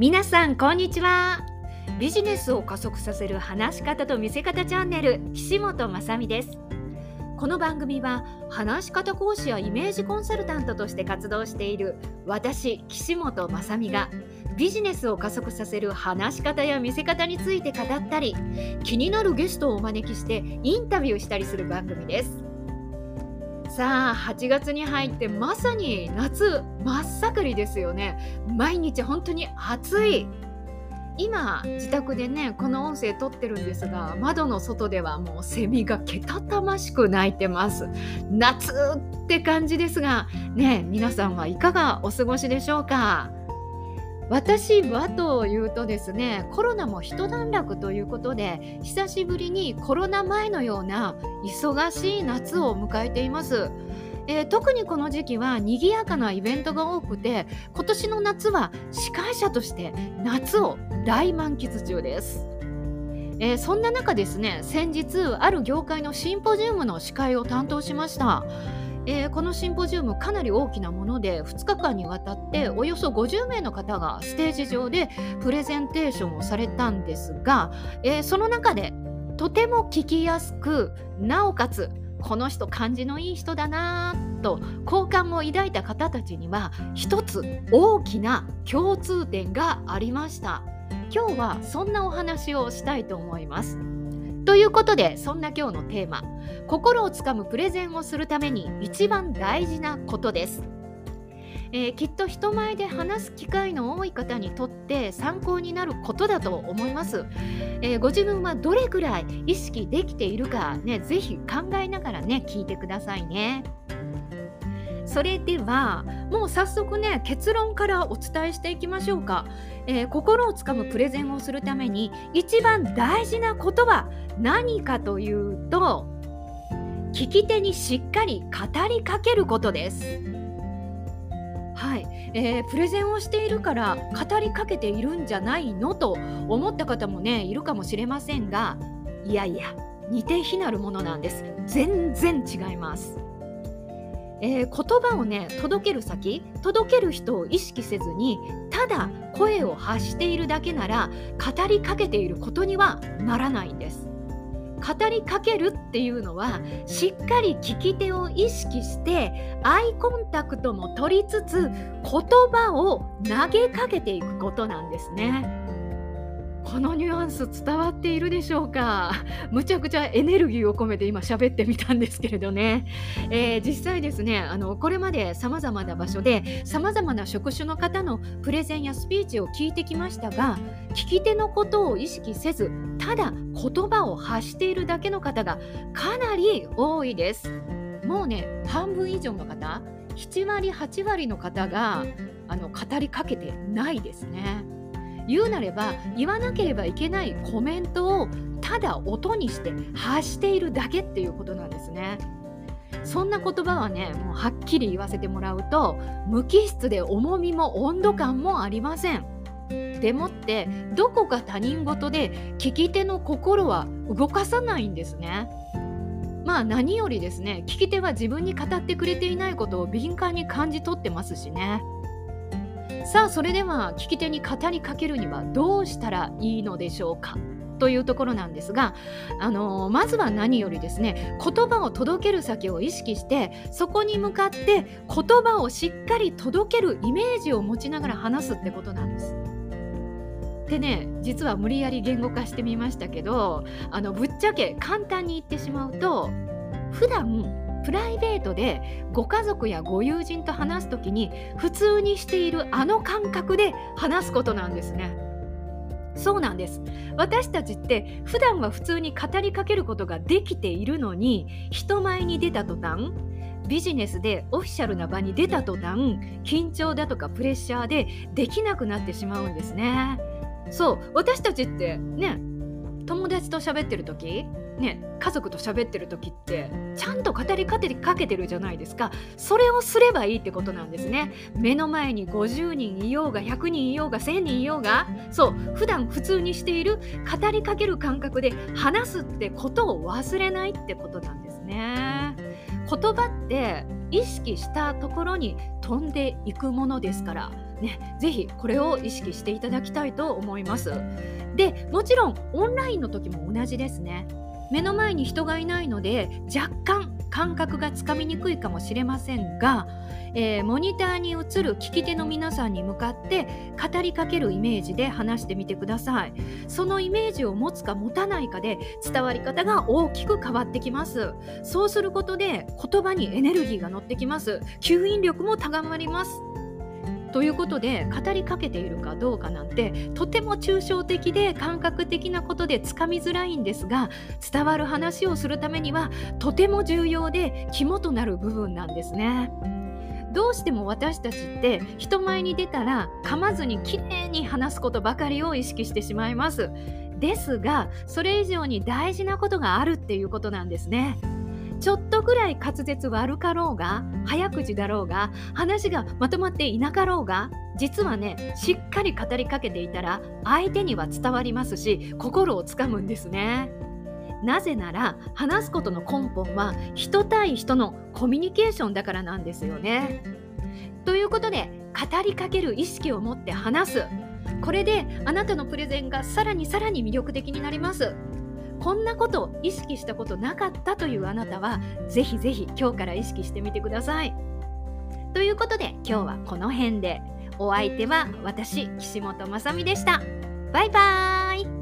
皆さんこんにちは。ビジネスを加速させる話し方と見せ方チャンネル岸本雅美です。この番組は話し方講師やイメージコンサルタントとして活動している私岸本雅美がビジネスを加速させる話し方や見せ方について語ったり気になるゲストをお招きしてインタビューしたりする番組です。さあ8月に入ってまさに夏真っ盛りですよね。毎日本当に暑い。今自宅でねこの音声撮ってるんですが窓の外ではもうセミがけたたましく鳴いてます。夏って感じですがね皆さんはいかがお過ごしでしょうか？私はというとですねコロナも一段落ということで久しぶりにコロナ前のような忙しい夏を迎えています。えー、特にこの時期は賑やかなイベントが多くて今年の夏は司会者として夏を大満喫中です。えー、そんな中ですね先日ある業界のシンポジウムの司会を担当しました。えー、このシンポジウムかなり大きなもので2日間にわたっておよそ50名の方がステージ上でプレゼンテーションをされたんですが、えー、その中でとても聞きやすくなおかつこの人感じのいい人だなと好感を抱いた方たちには一つ大きな共通点がありました。今日はそんなお話をしたいと思いますということでそんな今日のテーマ心をつかむプレゼンをするために一番大事なことです、えー、きっと人前で話す機会の多い方にとって参考になることだと思います、えー、ご自分はどれくらい意識できているかねぜひ考えながらね聞いてくださいね。それではもう早速ね結論からお伝えしていきましょうか、えー、心をつかむプレゼンをするために一番大事なことは何かというと聞き手にしっかり語りかけることです。はい、えー、プレゼンをしているから語りかけているんじゃないの？と思った方もねいるかもしれませんがいやいや似て非なるものなんです。全然違います。えー、言葉をね届ける先届ける人を意識せずにただ声を発しているだけなら語りかけていることにはならないんです。語りかけるっていうのはしっかり聞き手を意識してアイコンタクトも取りつつ言葉を投げかけていくことなんですね。このニュアンス伝わっているでしょうか？むちゃくちゃエネルギーを込めて今喋ってみたんですけれどね、えー、実際ですねあのこれまでさまざまな場所でさまざまな職種の方のプレゼンやスピーチを聞いてきましたが聞き手のことを意識せずただ言葉を発しているだけの方がかなり多いです。もうね半分以上の方7割8割の方があの語りかけてないですね。言うなれば言わなければいけないコメントをただ音にして発しているだけっていうことなんですね。そんな言葉はねもうはっきり言わせてもらうと無機質で重みも温度感もありません。でもってどこか他人事で聞き手の心は動かさないんですね。まあ何よりですね聞き手は自分に語ってくれていないことを敏感に感じ取ってますしね。さあそれでは聞き手に語りかけるにはどうしたらいいのでしょうか？というところなんですが、あの、まずは何よりですね言葉を届ける先を意識してそこに向かって言葉をしっかり届けるイメージを持ちながら話すってことなんです。でね実は無理やり言語化してみましたけどあのぶっちゃけ簡単に言ってしまうと普段プライベートでご家族やご友人と話す時に普通にしているあの感覚で話すことなんですね。そうなんです私たちって普段は普通に語りかけることができているのに人前に出た途端ビジネスでオフィシャルな場に出た途端緊張だとかプレッシャーでできなくなってしまうんですね。そう私たちってね友達と喋ってる時ね家族と喋ってる時ってちゃんと語りかけてるじゃないですか。それをすればいいってことなんですね。目の前に50人いようが100人いようが1000人いようがそう普段普通にしている語りかける感覚で話すってことを忘れないってことなんですね。言葉って意識したところに飛んでいくものですからね、ぜひこれを意識していただきたいと思います。でもちろんオンラインの時も同じですね。目の前に人がいないので若干感覚がつかみにくいかもしれませんが、えー、モニターに映る聞き手の皆さんに向かって語りかけるイメージで話してみてください。そのイメージを持つか持たないかで伝わり方が大きく変わってきます。そうすることで言葉にエネルギーが乗ってきます。吸引力も高まります。ということで語りかけているかどうかなんてとても抽象的で感覚的なことでつかみづらいんですが伝わる話をするためにはとても重要で肝となる部分なんですね。どうしても私たちって人前に出たら噛まずにきれいに話すことばかりを意識してしまいます。ですがそれ以上に大事なことがあるっていうことなんですね。ちょっとぐらい滑舌悪かろうが早口だろうが話がまとまっていなかろうが実はねしっかり語りかけていたら相手には伝わりますし心をつかむんですね。なぜなら話すことの根本は人対人のコミュニケーションだからなんですよね。ということで語りかける意識を持って話すこれであなたのプレゼンがさらにさらに魅力的になります。こんなことを意識したことなかったというあなたはぜひぜひ今日から意識してみてください。ということで今日はこの辺でお相手は私岸本雅美でした。バイバーイ